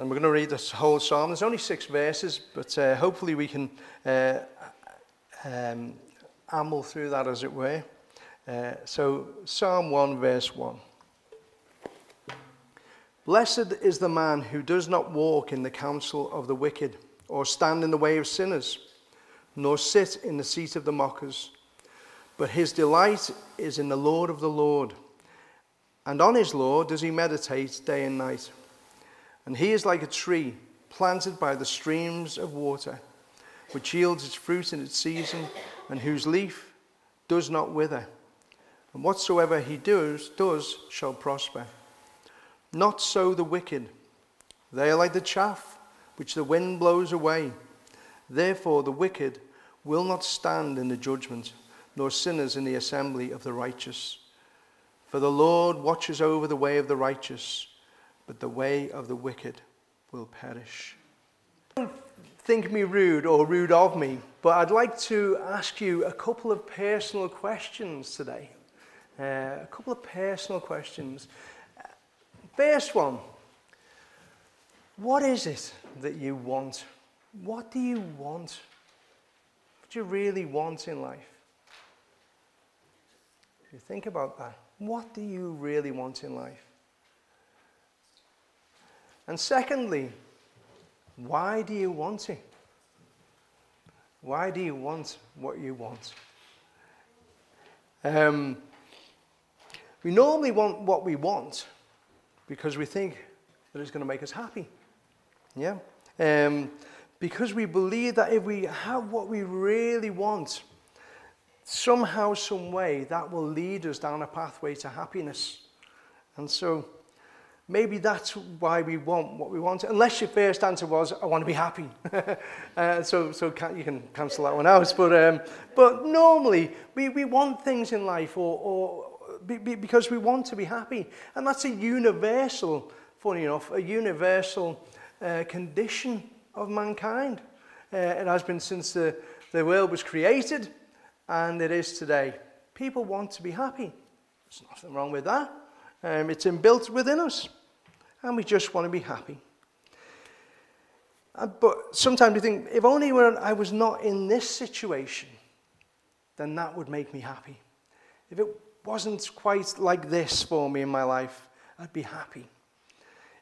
and we're going to read this whole psalm. There's only six verses, but uh, hopefully we can uh, um, amble through that, as it were. Uh, so, Psalm 1, verse 1. Blessed is the man who does not walk in the counsel of the wicked, or stand in the way of sinners, nor sit in the seat of the mockers. But his delight is in the Lord of the Lord, and on his law does he meditate day and night. And he is like a tree planted by the streams of water, which yields its fruit in its season, and whose leaf does not wither. And whatsoever he does, does shall prosper. Not so the wicked. They are like the chaff which the wind blows away. Therefore, the wicked will not stand in the judgment, nor sinners in the assembly of the righteous. For the Lord watches over the way of the righteous but the way of the wicked will perish. Don't think me rude or rude of me, but I'd like to ask you a couple of personal questions today. Uh, a couple of personal questions. First one What is it that you want? What do you want? What do you really want in life? If you think about that, what do you really want in life? And secondly, why do you want it? Why do you want what you want? Um, we normally want what we want because we think that it's going to make us happy. Yeah? Um, because we believe that if we have what we really want, somehow, some way, that will lead us down a pathway to happiness. And so, Maybe that's why we want what we want, unless your first answer was, I want to be happy. uh, so so can, you can cancel that one out. But, um, but normally, we, we want things in life or, or be, be, because we want to be happy. And that's a universal, funny enough, a universal uh, condition of mankind. Uh, it has been since the, the world was created, and it is today. People want to be happy. There's nothing wrong with that. Um, it's inbuilt within us and we just want to be happy. But sometimes we think, if only I was not in this situation, then that would make me happy. If it wasn't quite like this for me in my life, I'd be happy.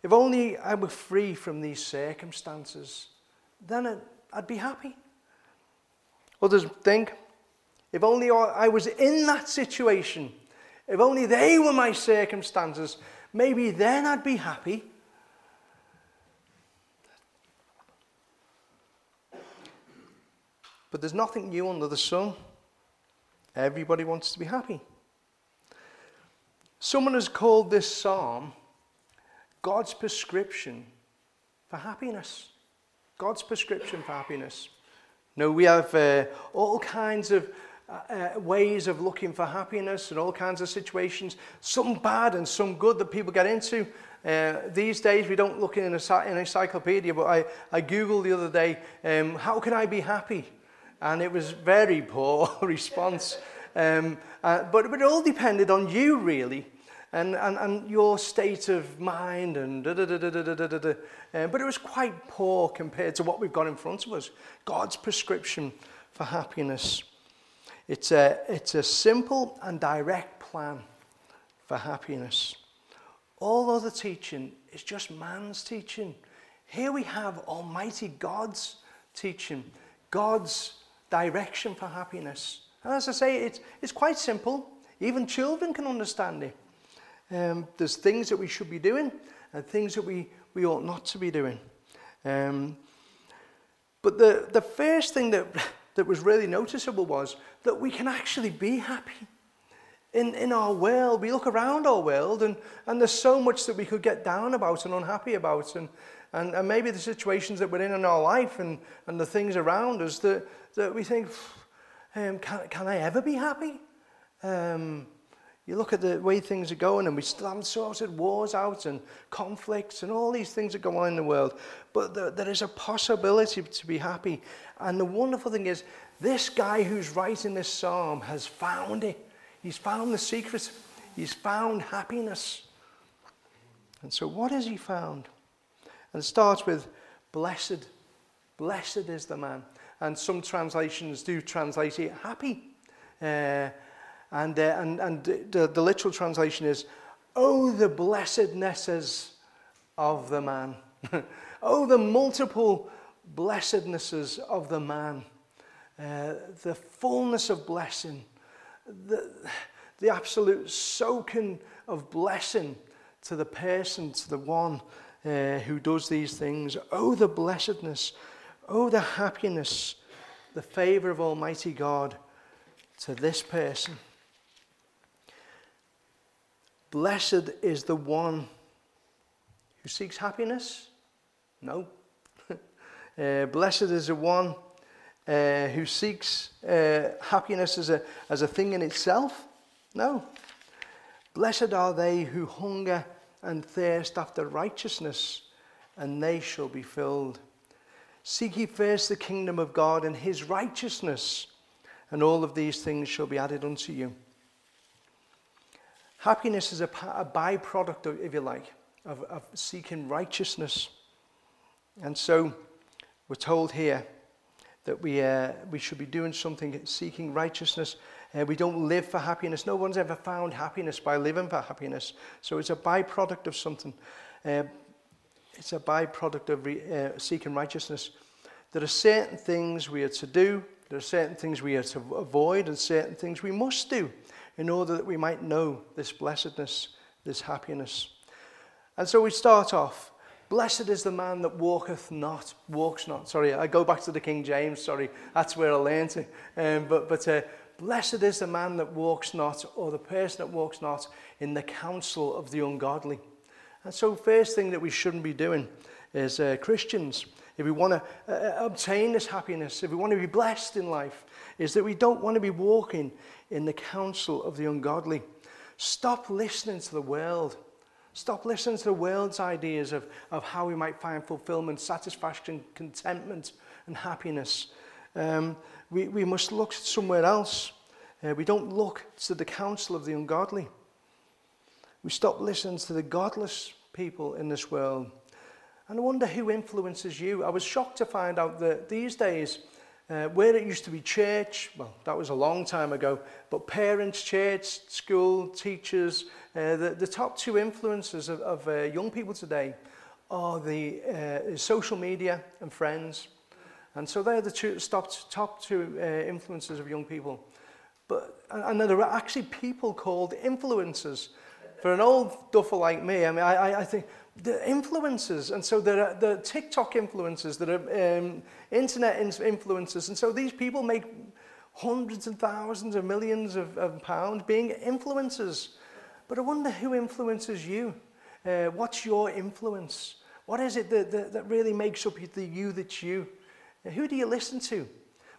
If only I were free from these circumstances, then I'd be happy. Others think, if only I was in that situation, if only they were my circumstances, maybe then I'd be happy. But there's nothing new under the sun. Everybody wants to be happy. Someone has called this psalm God's prescription for happiness. God's prescription for happiness. No, we have uh, all kinds of uh, uh, ways of looking for happiness and all kinds of situations, some bad and some good that people get into. Uh, these days, we don't look in an encyclopedia, but I, I Googled the other day, um, how can I be happy? And it was very poor response. Um, uh, but, but it all depended on you, really, and, and, and your state of mind. and da, da, da, da, da, da, da, da. Uh, But it was quite poor compared to what we've got in front of us God's prescription for happiness. It's a, it's a simple and direct plan for happiness. All other teaching is just man's teaching. Here we have Almighty God's teaching, God's direction for happiness. And as I say, it's, it's quite simple. Even children can understand it. Um, there's things that we should be doing and things that we, we ought not to be doing. Um, but the, the first thing that that was really noticeable was that we can actually be happy in, in our world. We look around our world and, and there's so much that we could get down about and unhappy about. And, and, and maybe the situations that we're in in our life and, and the things around us that, that we think, um, can, can I ever be happy? Um, you look at the way things are going, and we still haven't sorted wars out and conflicts and all these things that go on in the world. But there, there is a possibility to be happy. And the wonderful thing is, this guy who's writing this psalm has found it. He's found the secret. He's found happiness. And so, what has he found? And it starts with blessed. Blessed is the man. And some translations do translate it happy. Uh, and, uh, and, and the, the literal translation is, Oh, the blessednesses of the man. oh, the multiple blessednesses of the man. Uh, the fullness of blessing. The, the absolute soaking of blessing to the person, to the one uh, who does these things. Oh, the blessedness. Oh, the happiness, the favor of Almighty God to this person. Blessed is the one who seeks happiness? No. uh, blessed is the one uh, who seeks uh, happiness as a, as a thing in itself? No. Blessed are they who hunger and thirst after righteousness, and they shall be filled. Seek ye first the kingdom of God and his righteousness, and all of these things shall be added unto you. Happiness is a, a byproduct, of, if you like, of, of seeking righteousness. And so we're told here that we, uh, we should be doing something, seeking righteousness. Uh, we don't live for happiness. No one's ever found happiness by living for happiness. So it's a byproduct of something. Uh, it's a byproduct of re, uh, seeking righteousness. There are certain things we are to do, there are certain things we are to avoid, and certain things we must do in order that we might know this blessedness, this happiness. And so we start off Blessed is the man that walketh not, walks not. Sorry, I go back to the King James, sorry, that's where I learned it. Um, but but uh, blessed is the man that walks not, or the person that walks not in the counsel of the ungodly. And so, first thing that we shouldn't be doing as uh, Christians, if we want to uh, obtain this happiness, if we want to be blessed in life, is that we don't want to be walking in the counsel of the ungodly. Stop listening to the world. Stop listening to the world's ideas of, of how we might find fulfillment, satisfaction, contentment, and happiness. Um, we, we must look somewhere else. Uh, we don't look to the counsel of the ungodly. We stop listening to the godless people in this world. And I wonder who influences you. I was shocked to find out that these days, uh, where it used to be church, well, that was a long time ago, but parents, church, school, teachers, uh, the, the top two influences of, of uh, young people today are the uh, social media and friends. And so they're the two, top, top two uh, influences of young people. But, and there are actually people called influencers. For an old duffer like me, I mean, I, I think the influencers, and so there are the TikTok influencers, there are um, internet influencers, and so these people make hundreds and thousands of millions of, of pounds being influencers. But I wonder who influences you. Uh, what's your influence? What is it that, that, that really makes up the you that's you? Who do you listen to?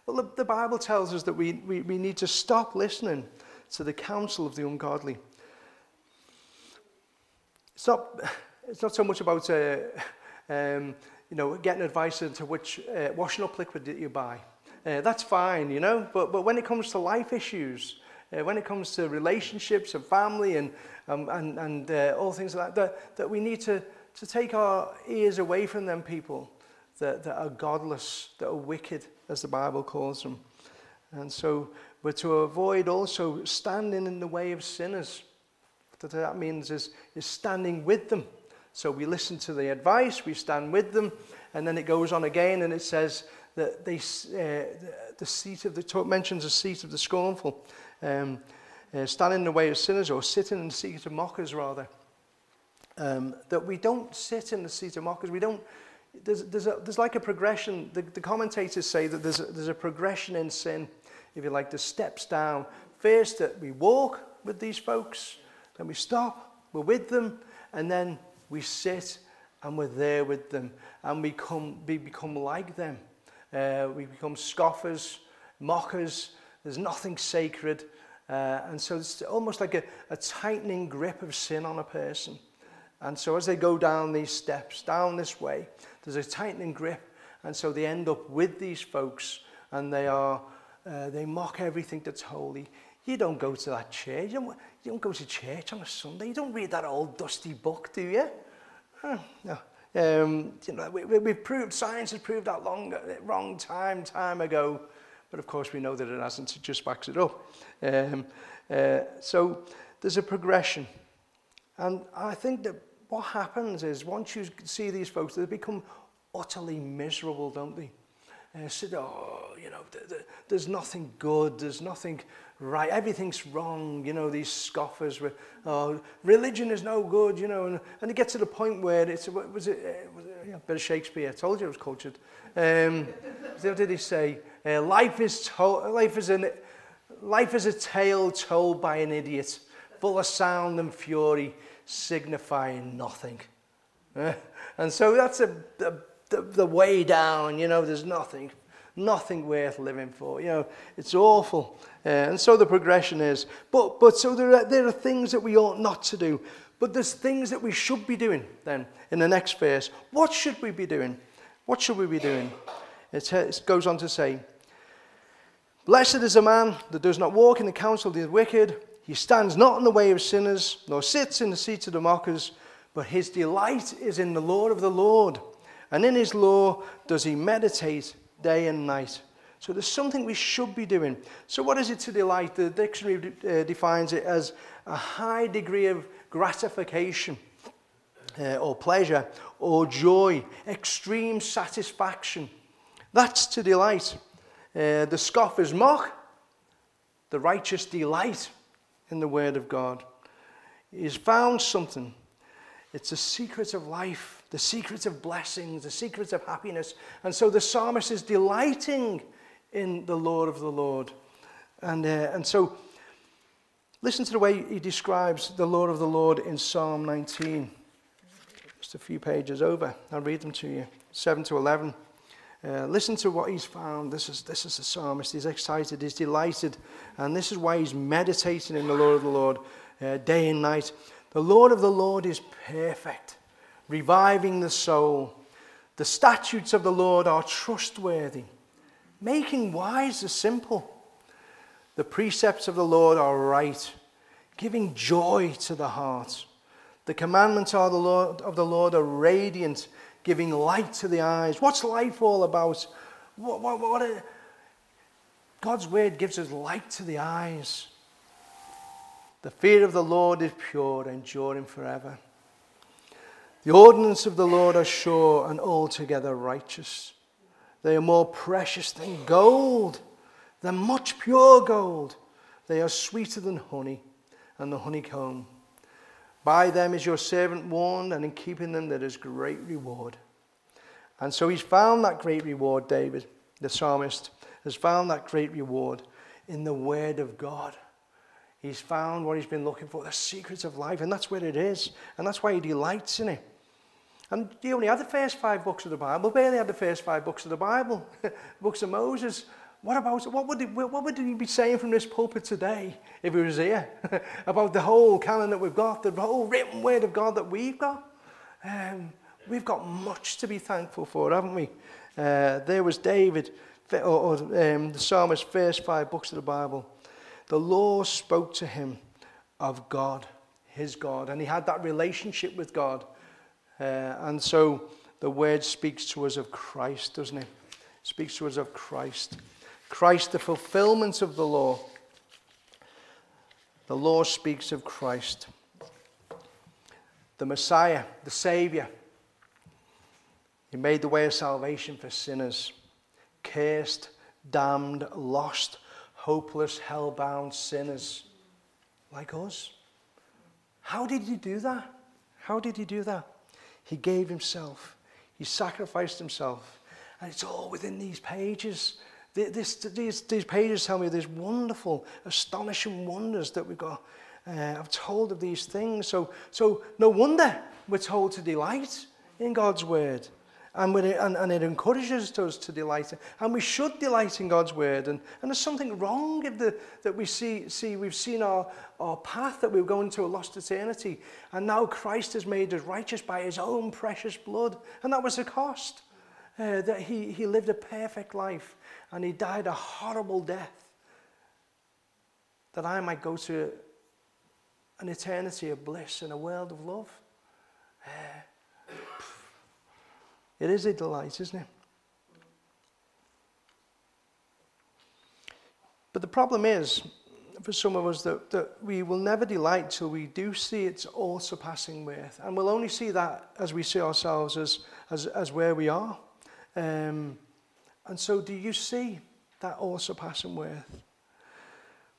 Well, the, the Bible tells us that we, we, we need to stop listening to the counsel of the ungodly. Not, it's not so much about uh, um, you know, getting advice into which uh, washing up liquid that you buy. Uh, that's fine, you know, but, but when it comes to life issues, uh, when it comes to relationships and family and, um, and, and uh, all things like that, that, that we need to, to take our ears away from them people that, that are godless, that are wicked, as the Bible calls them. And so we're to avoid also standing in the way of sinners. What that means is, is standing with them. So we listen to the advice, we stand with them, and then it goes on again and it says that they, uh, the seat of the, talk mentions the seat of the scornful um, uh, stand in the way of sinners or sitting in the seat of mockers, rather. Um, that we don't sit in the seat of mockers. We don't. There's, there's, a, there's like a progression. The, the commentators say that there's a, there's a progression in sin, if you like, the steps down. First, that we walk with these folks, then we stop, we're with them, and then we sit and we're there with them, and we, come, we become like them. Uh, we become scoffers, mockers, there's nothing sacred. Uh, and so it's almost like a, a tightening grip of sin on a person. And so as they go down these steps, down this way, there's a tightening grip. And so they end up with these folks and they are, uh, they mock everything that's holy. You don't go to that church. You don't, you don't go to church on a Sunday. You don't read that old dusty book, do you? No. Um, you know, we, we've proved, science has proved that long, wrong time, time ago. But of course, we know that it hasn't. It just backs it up. Um, uh, so there's a progression. And I think that what happens is once you see these folks, they become utterly miserable, don't they? Uh, said, oh, you know, th- th- there's nothing good, there's nothing right, everything's wrong, you know, these scoffers, were, oh, religion is no good, you know, and, and it gets to the point where it's, was it, uh, was it yeah, a bit of Shakespeare, I told you it was cultured. Um, what did he say? Uh, life, is to- life, is an, life is a tale told by an idiot, full of sound and fury, signifying nothing. Uh, and so that's a, a the, the way down, you know, there's nothing, nothing worth living for. You know, it's awful. Uh, and so the progression is. But, but so there are, there are things that we ought not to do. But there's things that we should be doing then in the next verse. What should we be doing? What should we be doing? It, goes on to say, Blessed is a man that does not walk in the counsel of the wicked. He stands not in the way of sinners, nor sits in the seat of the mockers, but his delight is in the law of the Lord and in his law does he meditate day and night. So there's something we should be doing. So, what is it to delight? The dictionary uh, defines it as a high degree of gratification uh, or pleasure or joy, extreme satisfaction. That's to delight. Uh, the scoffers mock, the righteous delight in the word of God. He's found something. It's the secret of life the secrets of blessings, the secrets of happiness. And so the psalmist is delighting in the Lord of the Lord. And, uh, and so listen to the way he describes the Lord of the Lord in Psalm 19. Just a few pages over. I'll read them to you 7 to 11. Uh, listen to what he's found. This is, this is the psalmist. He's excited, he's delighted, and this is why he's meditating in the Lord of the Lord uh, day and night. The Lord of the Lord is perfect reviving the soul. The statutes of the Lord are trustworthy, making wise the simple. The precepts of the Lord are right, giving joy to the heart. The commandments of the Lord, of the Lord are radiant, giving light to the eyes. What's life all about? What, what, what God's word gives us light to the eyes. The fear of the Lord is pure, enduring forever. The ordinances of the Lord are sure and altogether righteous. They are more precious than gold, than much pure gold. They are sweeter than honey and the honeycomb. By them is your servant warned, and in keeping them there is great reward. And so he's found that great reward, David, the psalmist, has found that great reward in the Word of God. He's found what he's been looking for, the secrets of life, and that's where it is. And that's why he delights in it. And he only had the first five books of the Bible, barely had the first five books of the Bible, books of Moses. What about what would, he, what would he be saying from this pulpit today if he was here about the whole canon that we've got, the whole written word of God that we've got? Um, we've got much to be thankful for, haven't we? Uh, there was David, or, or um, the psalmist's first five books of the Bible. The Lord spoke to him of God, his God, and he had that relationship with God. Uh, and so the word speaks to us of Christ, doesn't it? Speaks to us of Christ. Christ, the fulfillment of the law. The law speaks of Christ. The Messiah, the Savior. He made the way of salvation for sinners. Cursed, damned, lost, hopeless, hell-bound sinners like us. How did he do that? How did he do that? He gave himself. He sacrificed himself. And it's all within these pages. This, these, these pages tell me these wonderful, astonishing wonders that we've got. Uh, I've told of these things. So, so no wonder we're told to delight in God's word. And, it, and, and, it encourages us to delight. in, And we should delight in God's word. And, and there's something wrong if the, that we see, see, we've seen our, our path that we're going to a lost eternity. And now Christ has made us righteous by his own precious blood. And that was the cost. Uh, that he, he lived a perfect life and he died a horrible death. That I might go to an eternity of bliss and a world of love. Uh, It is a delight, isn't it? But the problem is, for some of us, that, that we will never delight till we do see its all surpassing worth. And we'll only see that as we see ourselves as, as, as where we are. Um, and so, do you see that all surpassing worth?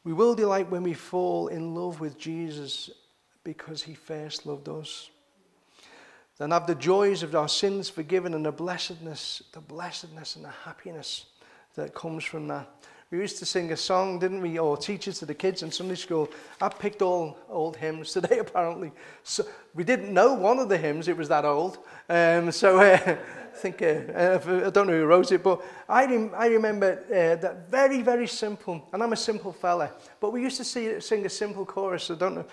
We will delight when we fall in love with Jesus because he first loved us. Then have the joys of our sins forgiven and the blessedness, the blessedness and the happiness that comes from that. We used to sing a song, didn't we, or teach it to the kids in Sunday school. I picked all old hymns today, apparently. So we didn't know one of the hymns, it was that old. Um, so uh, I think, uh, I don't know who wrote it, but I, rem- I remember uh, that very, very simple, and I'm a simple fella, but we used to see, sing a simple chorus. I don't know,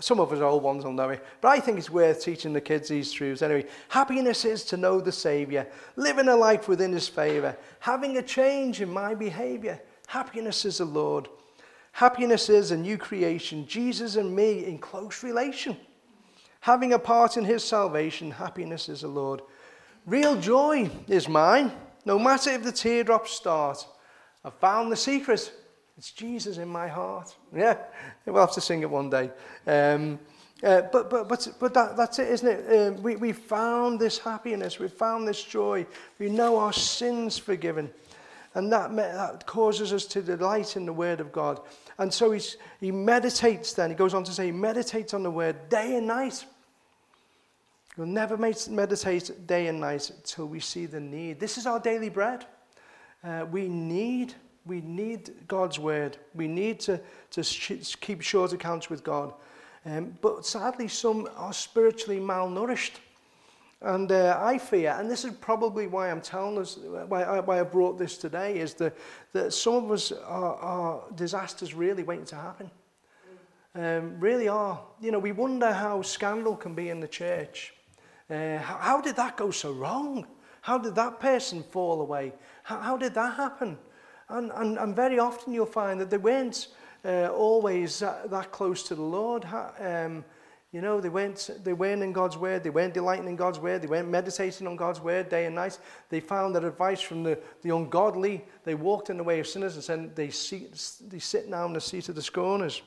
some of us old ones will know it, but I think it's worth teaching the kids these truths anyway. Happiness is to know the Saviour, living a life within His favour, having a change in my behaviour Happiness is the Lord. Happiness is a new creation, Jesus and me in close relation. Having a part in his salvation, happiness is the Lord. Real joy is mine, no matter if the teardrops start. I've found the secret. It's Jesus in my heart. Yeah, we'll have to sing it one day. Um, uh, but but, but, but that, that's it, isn't it? Um, we, we found this happiness. We found this joy. We know our sins forgiven. And that, that causes us to delight in the Word of God. And so he's, he meditates then. He goes on to say, he meditates on the Word day and night. We'll never meditate day and night until we see the need. This is our daily bread. Uh, we need we need God's word. We need to, to sh- keep short accounts with God. Um, but sadly, some are spiritually malnourished. And uh, I fear, and this is probably why I'm telling us, why I, why I brought this today, is that, that some of us are, are disasters really waiting to happen. Um, really are. You know, we wonder how scandal can be in the church. Uh, how, how did that go so wrong? How did that person fall away? How, how did that happen? And, and, and very often you'll find that they weren't uh, always that, that close to the Lord. Um, you know, they weren't, they weren't in God's word. They weren't delighting in God's word. They weren't meditating on God's word day and night. They found that advice from the, the ungodly. They walked in the way of sinners and said they, they sit now in the seat of the scorners.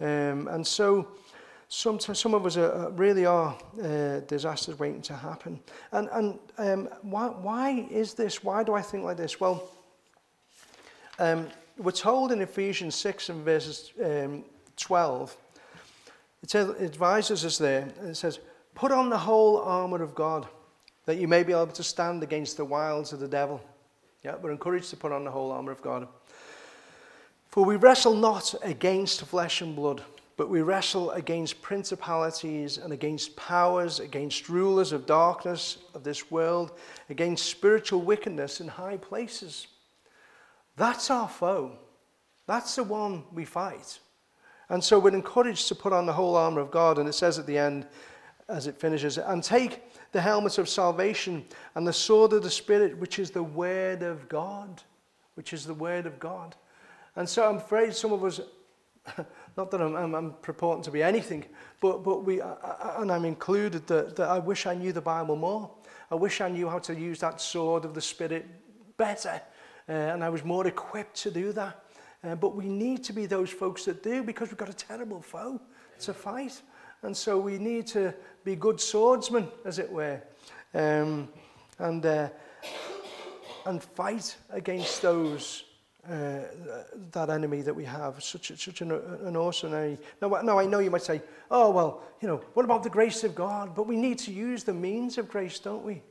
Um, and so some, some of us are, really are uh, disasters waiting to happen. And, and um, why, why is this? Why do I think like this? Well, um, we're told in Ephesians 6 and verses um, 12 it advises us there, it says, Put on the whole armour of God, that you may be able to stand against the wiles of the devil. Yeah, we're encouraged to put on the whole armour of God. For we wrestle not against flesh and blood, but we wrestle against principalities and against powers, against rulers of darkness of this world, against spiritual wickedness in high places. That's our foe. That's the one we fight. And so we're encouraged to put on the whole armor of God. And it says at the end, as it finishes, and take the helmet of salvation and the sword of the Spirit, which is the word of God. Which is the word of God. And so I'm afraid some of us, not that I'm, I'm, I'm purporting to be anything, but, but we, and I'm included, that, that I wish I knew the Bible more. I wish I knew how to use that sword of the Spirit better. Uh, and I was more equipped to do that. Uh, but we need to be those folks that do because we've got a terrible foe to fight. And so we need to be good swordsmen, as it were, um, and, uh, and fight against those, uh, that enemy that we have, such, such an, an awesome enemy. Now, now, I know you might say, oh, well, you know, what about the grace of God? But we need to use the means of grace, don't we?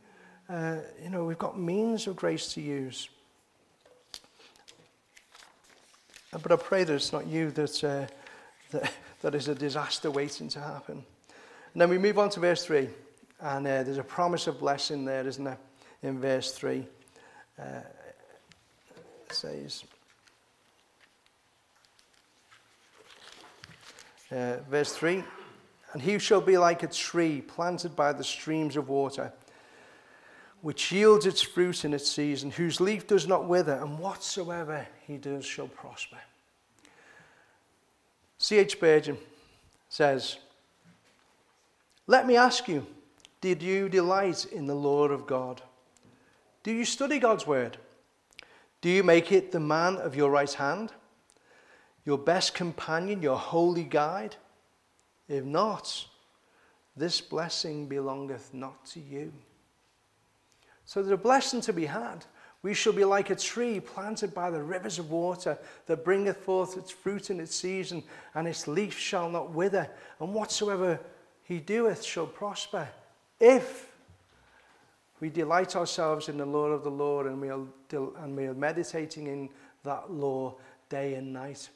Uh, you know, we've got means of grace to use. But I pray that it's not you that, uh, that, that is a disaster waiting to happen. And then we move on to verse 3. And uh, there's a promise of blessing there, isn't there? In verse 3. Uh, it says, uh, verse 3 And he shall be like a tree planted by the streams of water which yields its fruit in its season, whose leaf does not wither, and whatsoever he does shall prosper. C.H. Spurgeon says, Let me ask you, did you delight in the law of God? Do you study God's word? Do you make it the man of your right hand, your best companion, your holy guide? If not, this blessing belongeth not to you. So there's a blessing to be had. We shall be like a tree planted by the rivers of water that bringeth forth its fruit in its season, and its leaf shall not wither, and whatsoever he doeth shall prosper. If we delight ourselves in the law of the Lord and we are, and we are meditating in that law day and night.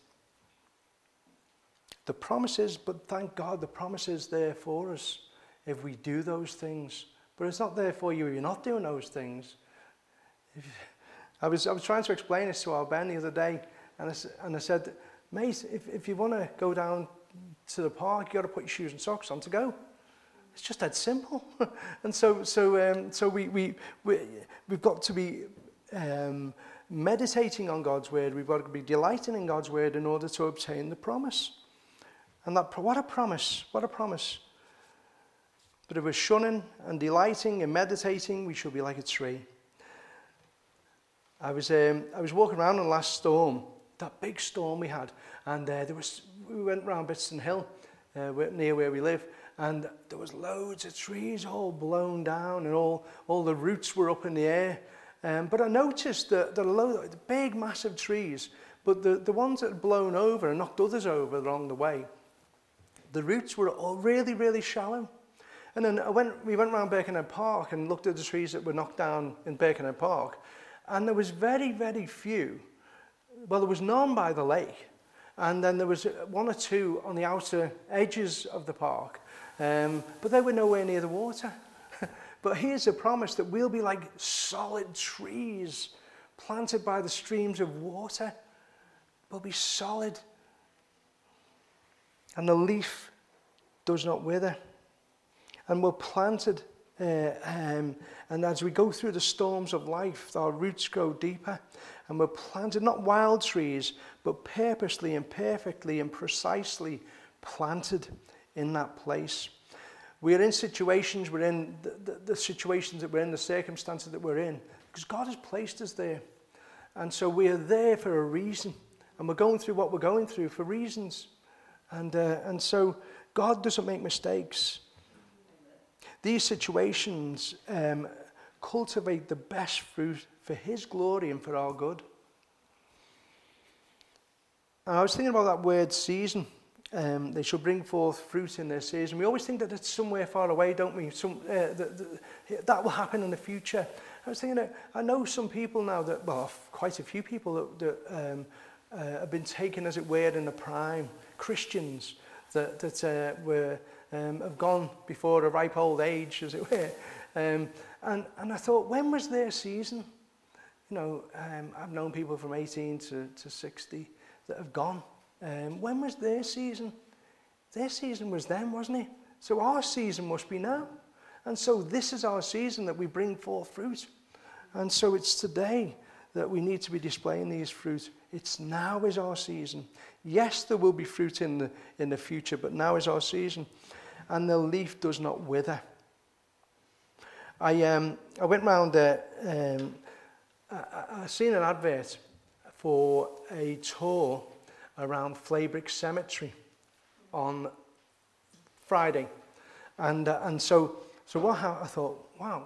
The promises, but thank God, the promise is there for us if we do those things. But it's not there for you if you're not doing those things. I, was, I was trying to explain this to our Ben the other day, and I, and I said, mate, if, if you want to go down to the park, you've got to put your shoes and socks on to go. It's just that simple. and so, so, um, so we, we, we, we've got to be um, meditating on God's word. We've got to be delighting in God's word in order to obtain the promise. And that, what a promise, what a promise. But if we're shunning and delighting and meditating, we should be like a tree. I was, um, I was walking around in the last storm, that big storm we had, and uh, there was, we went around Bidston Hill, uh, near where we live, and there was loads of trees all blown down, and all, all the roots were up in the air. Um, but I noticed that the, low, the big, massive trees, but the, the ones that had blown over and knocked others over along the way, the roots were all really, really shallow. And then I went, we went around Birkenhead Park and looked at the trees that were knocked down in Birkenhead Park. And there was very, very few. Well, there was none by the lake. And then there was one or two on the outer edges of the park. Um, but they were nowhere near the water. but here's a promise that we'll be like solid trees planted by the streams of water. We'll be solid. And the leaf does not wither and we're planted. Uh, um, and as we go through the storms of life, our roots grow deeper. And we're planted not wild trees, but purposely and perfectly and precisely planted in that place. We're in situations, we're in the, the, the situations that we're in, the circumstances that we're in, because God has placed us there. And so we're there for a reason. And we're going through what we're going through for reasons. And, uh, and so God doesn't make mistakes. These situations um, cultivate the best fruit for His glory and for our good. And I was thinking about that word season. Um, they shall bring forth fruit in their season. We always think that it's somewhere far away, don't we? Some, uh, that will happen in the future. I was thinking, I know some people now that, well, quite a few people that, that um, uh, have been taken, as it were, in the prime. Christians that, that uh, were um, have gone before a ripe old age, as it were. Um, and, and I thought, when was their season? You know, um, I've known people from 18 to, to 60 that have gone. Um, when was their season? Their season was then, wasn't it? So our season must be now. And so this is our season that we bring forth fruit. And so it's today that we need to be displaying these fruit. It's now is our season. Yes, there will be fruit in the, in the future, but now is our season and the leaf does not wither. I, um, I went round there, um, I, I seen an advert for a tour around Flaybrick Cemetery on Friday. And, uh, and so, so what I thought, wow,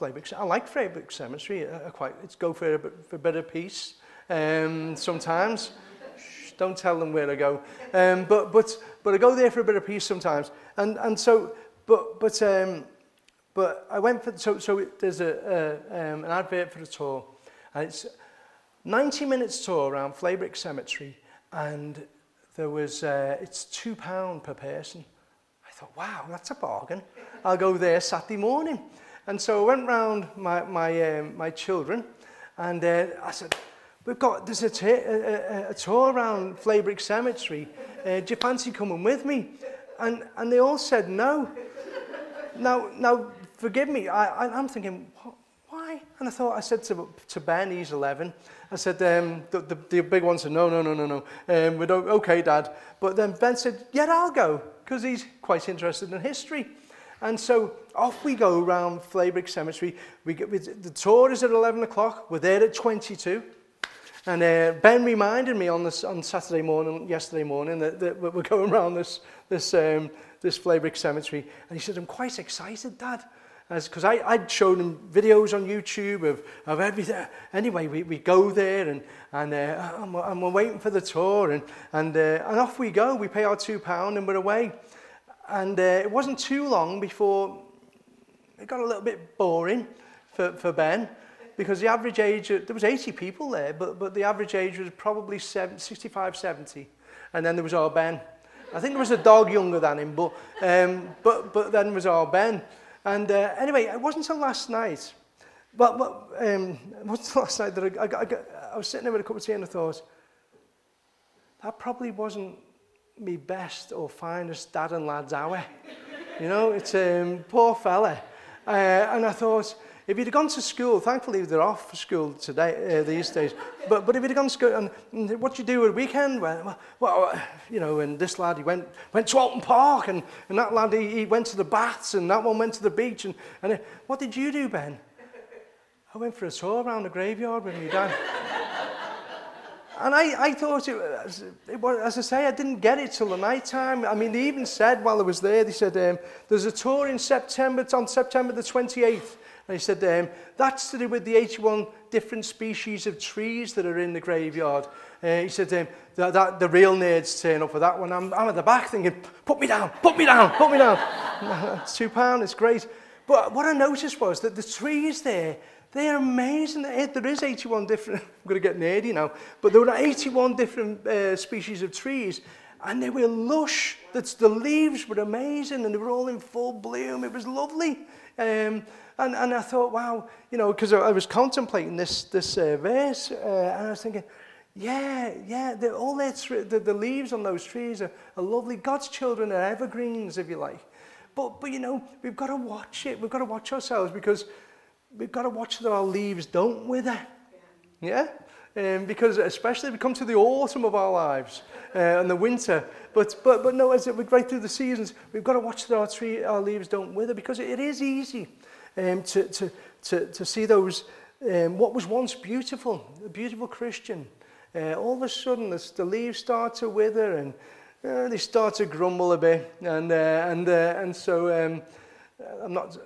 Flaybrick, I like Flaybrick Cemetery. I quite, it's go for a, for a bit of peace um, sometimes. Shh, don't tell them where to go. Um, but, but, but I go there for a bit of peace sometimes. And, and so, but, but, um, but I went for, so, so there's a, a, um, an advert for the tour, and it's 90 minutes tour around Flaybrick Cemetery, and there was, uh, it's two pound per person. I thought, wow, that's a bargain. I'll go there Saturday morning. And so I went round my, my, um, my children, and uh, I said, we've got, there's a, t- a, a, a tour around Flaybrick Cemetery. Uh, do you fancy coming with me? And, and they all said no. now, now, forgive me, I, I, I'm thinking, why? And I thought, I said to, to Ben, he's 11, I said, um, the, the, the big one said, no, no, no, no, no. Um, we don't, okay, Dad. But then Ben said, yeah, I'll go, because he's quite interested in history. And so off we go around Flaybrick Cemetery. We get, the tour is at 11 o'clock. We're there at 22. And uh, Ben reminded me on, this, on Saturday morning, yesterday morning, that, that we're going around this, this, um, this Flaybrick Cemetery. And he said, I'm quite excited, Dad. Because I'd shown him videos on YouTube of, of everything. Anyway, we, we go there and, and, uh, and, we're, and we're waiting for the tour. And, and, uh, and off we go. We pay our £2 and we're away. And uh, it wasn't too long before it got a little bit boring for, for Ben because the average age, there was 80 people there, but, but the average age was probably 70, 65, 70. And then there was our Ben. I think there was a dog younger than him, but, um, but, but then was our Ben. And uh, anyway, it wasn't until last night, but, but um, it wasn't until last night that I, I, I, I was sitting there with a cup of tea and I thought, that probably wasn't me best or finest dad and lad's hour. you know, it's um, poor fella. Uh, and I thought, if he'd gone to school, thankfully they're off for school today, uh, these days, but, but if he'd gone to school, and what do you do at a weekend? Well, well, you know, and this lad, he went, went to Alton Park, and, and that lad, he, he went to the baths, and that one went to the beach, and, and what did you do, Ben? I went for a tour around the graveyard with my dad. And I, I thought, it, it was, as I say, I didn't get it till the night time. I mean, they even said while I was there, they said, um, there's a tour in September, on September the 28th. And he said, um, that's to do with the 81 different species of trees that are in the graveyard. Uh, he said, um, that, that, the real nerds turn up for that one. I'm, I'm at the back thinking, put me down, put me down, put me down. it's two pounds, it's great. But what I noticed was that the trees there, they're amazing. There is 81 different, I'm going to get nerdy now, but there were 81 different uh, species of trees and they were lush. The leaves were amazing and they were all in full bloom. It was lovely. Um, and, and I thought, wow, you know, because I, was contemplating this, this uh, verse uh, and I was thinking, yeah, yeah, all their the, the leaves on those trees are, are lovely. God's children are evergreens, if you like. But, but, you know, we've got to watch it. We've got to watch ourselves because we've got to watch that our leaves don't wither. Yeah? Um, because especially we come to the autumn of our lives uh, and the winter. But, but, but no, as it, right through the seasons, we've got to watch that our, tree, our leaves don't wither because it is easy um, to, to, to, to see those, um, what was once beautiful, a beautiful Christian. Uh, all of a sudden, the, the leaves start to wither and uh, they start to grumble a bit. And, uh, and, uh, and so um, I'm not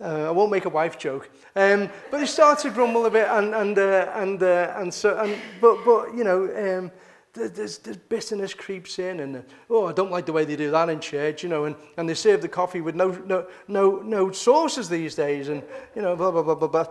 uh, I won't make a wife joke. Um, but they start to grumble a bit, and and uh, and and so and but but you know. There's, there's bitterness creeps in and oh I don't like the way they do that in church you know and, and they serve the coffee with no no no no sauces these days and you know blah blah blah blah blah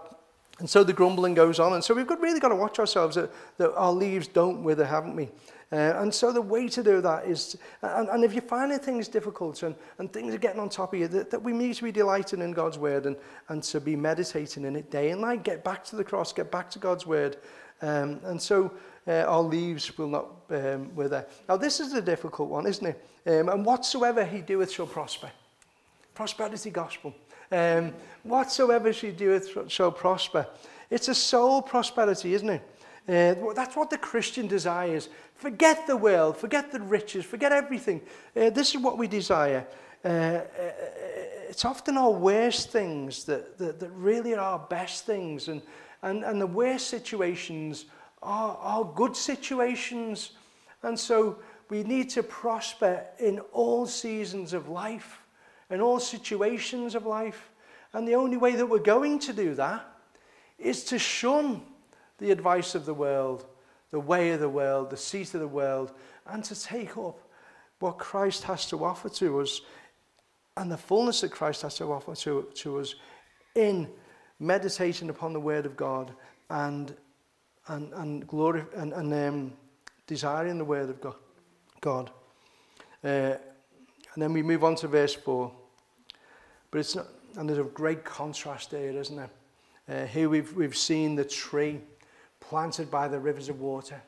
and so the grumbling goes on and so we've got, really got to watch ourselves that, that our leaves don't wither haven't we Uh, and so the way to do that is, and, and if you're finding things difficult and, and things are getting on top of you, that, that we need to be delighting in God's word and, and to be meditating in it day and night. Get back to the cross, get back to God's word. Um, and so uh, our leaves will not um, wither. Now, this is the difficult one, isn't it? Um, and whatsoever he doeth shall prosper. Prosperity gospel. Um, whatsoever she doeth shall prosper. It's a soul prosperity, isn't it? Uh, that's what the Christian desires. Forget the world, forget the riches, forget everything. Uh, this is what we desire. Uh, uh, it's often our worst things that, that, that really are our best things. And, and, and the worst situations are, are good situations. And so we need to prosper in all seasons of life, in all situations of life. And the only way that we're going to do that is to shun the advice of the world, the way of the world, the seat of the world, and to take up what Christ has to offer to us and the fullness that Christ has to offer to, to us in meditating upon the Word of God and, and, and, glory, and, and um, desiring the Word of God. God. Uh, and then we move on to verse 4. But it's not, and there's a great contrast there, isn't there? Uh, here we've, we've seen the tree planted by the rivers of water,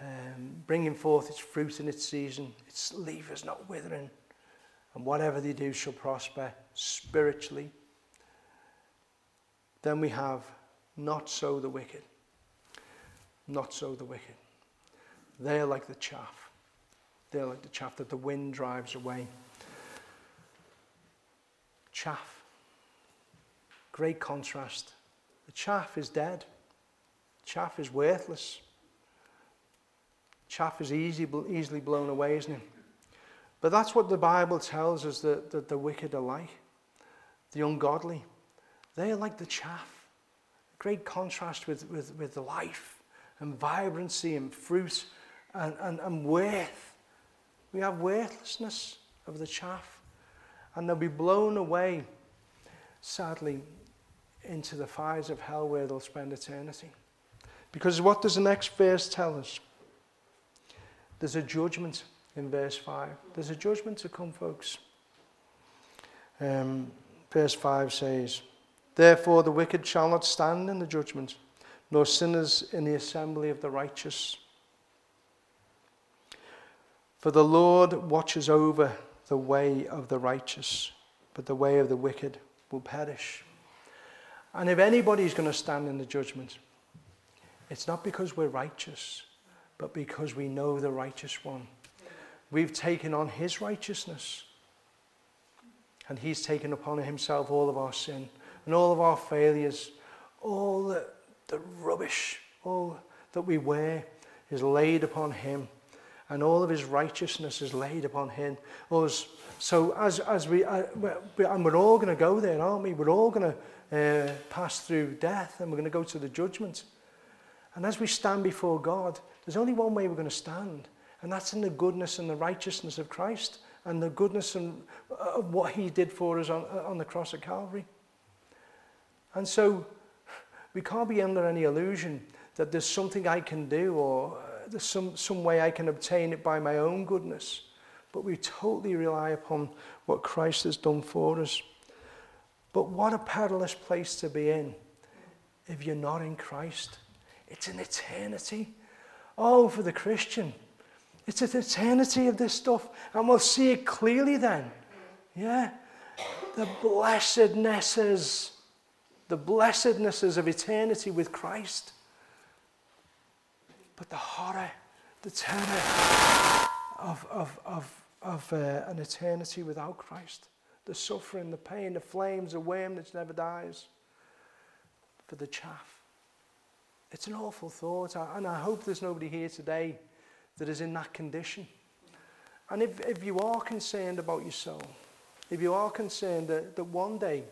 um, bringing forth its fruit in its season. Its leaf is not withering, and whatever they do shall prosper spiritually. Then we have not so the wicked. Not so the wicked. They are like the chaff. They're like the chaff that the wind drives away. chaff. Great contrast. The chaff is dead. Chaff is worthless. Chaff is easy, easily blown away, isn't it? But that's what the Bible tells us that, that the wicked are like, the ungodly. They are like the chaff. Great contrast with, with, with life and vibrancy and fruit and, and, and worth. We have worthlessness of the chaff. And they'll be blown away, sadly, into the fires of hell where they'll spend eternity. Because what does the next verse tell us? There's a judgment in verse 5. There's a judgment to come, folks. Um, verse 5 says, Therefore the wicked shall not stand in the judgment, nor sinners in the assembly of the righteous. For the Lord watches over the way of the righteous, but the way of the wicked will perish. And if anybody's going to stand in the judgment, it's not because we're righteous, but because we know the righteous one. We've taken on his righteousness. And he's taken upon himself all of our sin and all of our failures, all the, the rubbish, all that we wear is laid upon him and all of his righteousness is laid upon him. Us. So as, as we, uh, and we're all going to go there, aren't we? We're all going to uh, pass through death and we're going to go to the judgment. And as we stand before God, there's only one way we're going to stand, and that's in the goodness and the righteousness of Christ and the goodness and, uh, what he did for us on, uh, on the cross at Calvary. And so we can't be under any illusion that there's something I can do or uh, there's some, some way I can obtain it by my own goodness. But we totally rely upon what Christ has done for us. But what a perilous place to be in if you're not in Christ. It's an eternity. Oh, for the Christian. It's an eternity of this stuff. And we'll see it clearly then. Yeah? The blessednesses, the blessednesses of eternity with Christ. But the horror, the terror of, of, of, of uh, an eternity without Christ, the suffering, the pain, the flames, the worm that never dies, for the chaff. It's an awful thought, and I hope there's nobody here today that is in that condition. And if, if you are concerned about your soul, if you are concerned that, that one day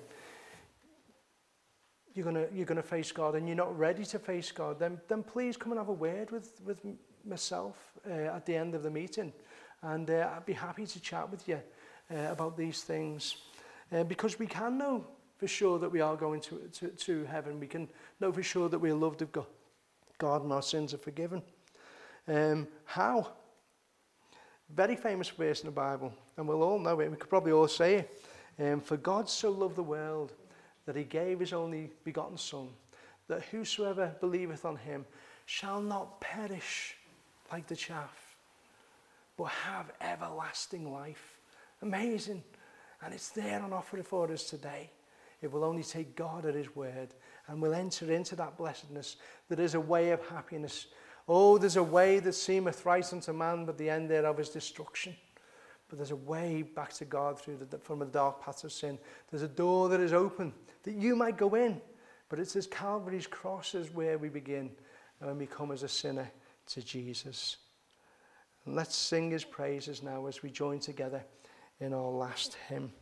you're going you're gonna face God and you're not ready to face God, then, then please come and have a word with, with myself uh, at the end of the meeting. And uh, I'd be happy to chat with you uh, about these things. Uh, because we can know for sure that we are going to, to, to heaven. We can know for sure that we're loved of God, God and our sins are forgiven. Um, how? Very famous verse in the Bible, and we'll all know it. We could probably all say it. Um, For God so loved the world that he gave his only begotten Son, that whosoever believeth on him shall not perish like the chaff, but have everlasting life. Amazing. And it's there on offer for us today. It will only take God at his word, and we'll enter into that blessedness that is a way of happiness. Oh, there's a way that seemeth right unto man, but the end thereof is destruction. But there's a way back to God through the, from the dark paths of sin. There's a door that is open that you might go in. But it's as Calvary's cross is where we begin when we come as a sinner to Jesus. And let's sing his praises now as we join together in our last hymn.